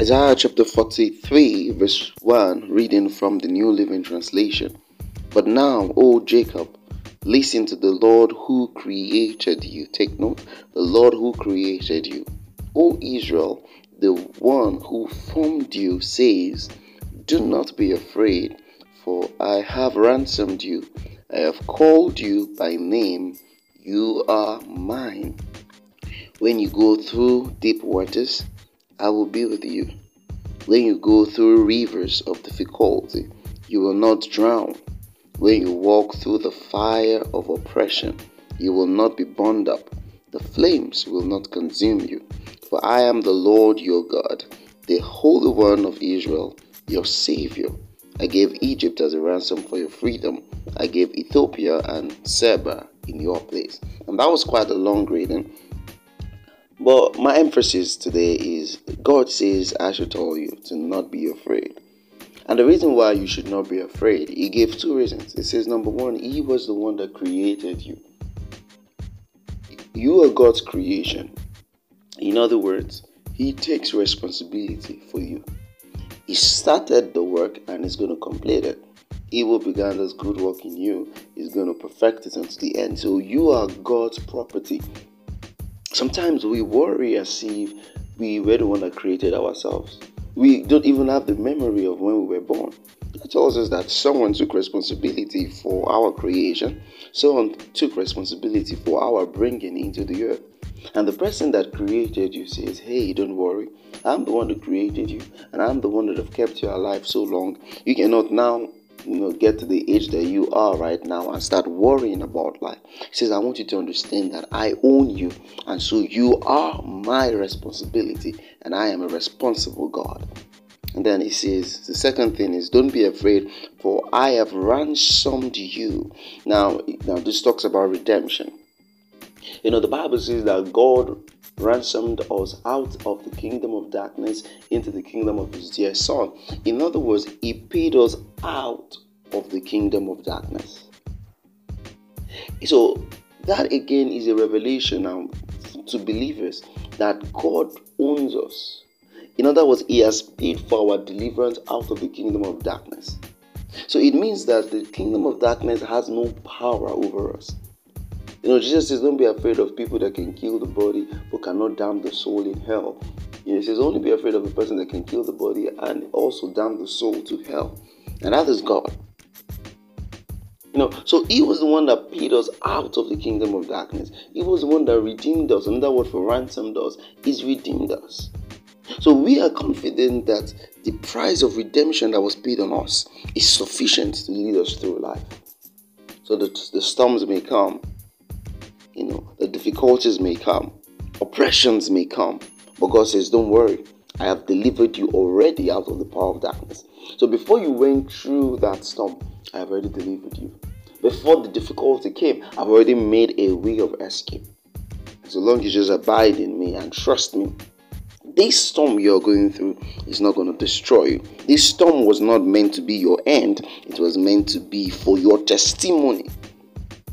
Isaiah chapter 43, verse 1, reading from the New Living Translation. But now, O Jacob, listen to the Lord who created you. Take note, the Lord who created you. O Israel, the one who formed you says, Do not be afraid, for I have ransomed you. I have called you by name. You are mine. When you go through deep waters, I will be with you. When you go through rivers of difficulty, you will not drown. When you walk through the fire of oppression, you will not be burned up. The flames will not consume you. For I am the Lord your God, the Holy One of Israel, your Savior. I gave Egypt as a ransom for your freedom. I gave Ethiopia and Seba in your place. And that was quite a long reading. But my emphasis today is God says, I should tell you to not be afraid. And the reason why you should not be afraid, He gave two reasons. It says, number one, He was the one that created you. You are God's creation. In other words, He takes responsibility for you. He started the work and is going to complete it. He will began this good work in you is going to perfect it unto the end. So you are God's property. Sometimes we worry as if we were the one that created ourselves. We don't even have the memory of when we were born. It tells us that someone took responsibility for our creation, someone took responsibility for our bringing into the earth. And the person that created you says, Hey, don't worry. I'm the one that created you, and I'm the one that have kept you alive so long. You cannot now you know, get to the age that you are right now and start worrying about life. He says, I want you to understand that I own you, and so you are my responsibility, and I am a responsible God. And then he says, the second thing is, don't be afraid, for I have ransomed you. Now, now this talks about redemption. You know, the Bible says that God ransomed us out of the kingdom of darkness into the kingdom of his dear son. In other words, he paid us out of the kingdom of darkness. So that again is a revelation now to believers that God owns us. In other words, He has paid for our deliverance out of the kingdom of darkness. So it means that the kingdom of darkness has no power over us. You know, Jesus says, Don't be afraid of people that can kill the body but cannot damn the soul in hell. You know, he says, Only be afraid of a person that can kill the body and also damn the soul to hell. And that is God. You know, so he was the one that paid us out of the kingdom of darkness. He was the one that redeemed us. Another word for ransomed us is redeemed us. So we are confident that the price of redemption that was paid on us is sufficient to lead us through life. So that the storms may come, difficulties may come, oppressions may come, but God says, Don't worry, I have delivered you already out of the power of darkness. So before you went through that storm, I have already delivered you. Before the difficulty came, I've already made a way of escape. So long as you just abide in me and trust me, this storm you're going through is not going to destroy you. This storm was not meant to be your end, it was meant to be for your testimony.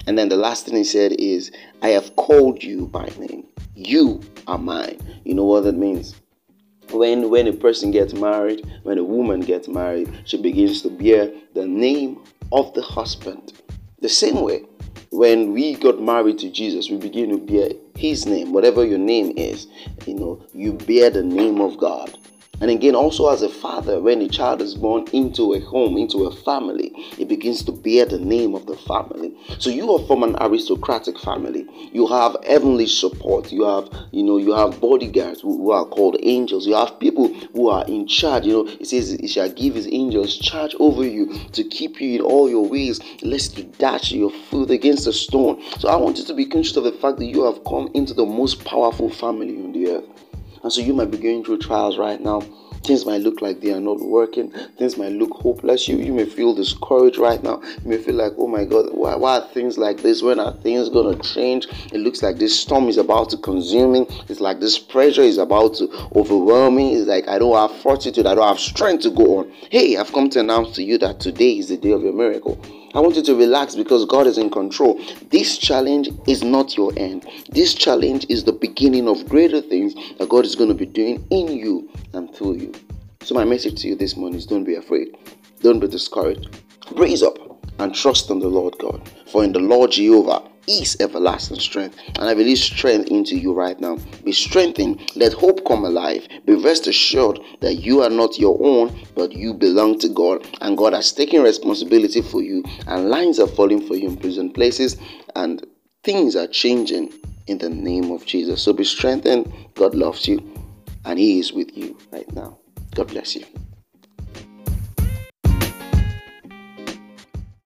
And then the last thing he said is, I have called you by name. You are mine. You know what that means? When when a person gets married, when a woman gets married, she begins to bear the name of the husband. The same way, when we got married to Jesus, we begin to bear his name, whatever your name is, you know, you bear the name of God. And again, also as a father, when a child is born into a home, into a family, it begins to bear the name of the family. So you are from an aristocratic family. You have heavenly support. You have, you know, you have bodyguards who, are called angels. You have people who are in charge. You know, it says he shall give his angels charge over you to keep you in all your ways, lest you dash your foot against a stone. So I want you to be conscious of the fact that you have come into the most powerful family on the earth. And so you might be going through trials right now. Things might look like they are not working. Things might look hopeless. You you may feel discouraged right now. You may feel like, oh my God, why, why are things like this? When are things gonna change? It looks like this storm is about to consume me. It's like this pressure is about to overwhelm me. It's like I don't have fortitude. I don't have strength to go on. Hey, I've come to announce to you that today is the day of your miracle. I want you to relax because God is in control. This challenge is not your end. This challenge is the beginning of greater things that God is going to be doing in you and through you. So, my message to you this morning is don't be afraid, don't be discouraged. Raise up and trust in the Lord God. For in the Lord Jehovah is everlasting strength. And I release strength into you right now. Be strengthened. Let hope come alive. Be rest assured that you are not your own, but you belong to God. And God has taken responsibility for you. And lines are falling for you in prison places. And things are changing in the name of Jesus. So be strengthened. God loves you. And He is with you right now. God bless you.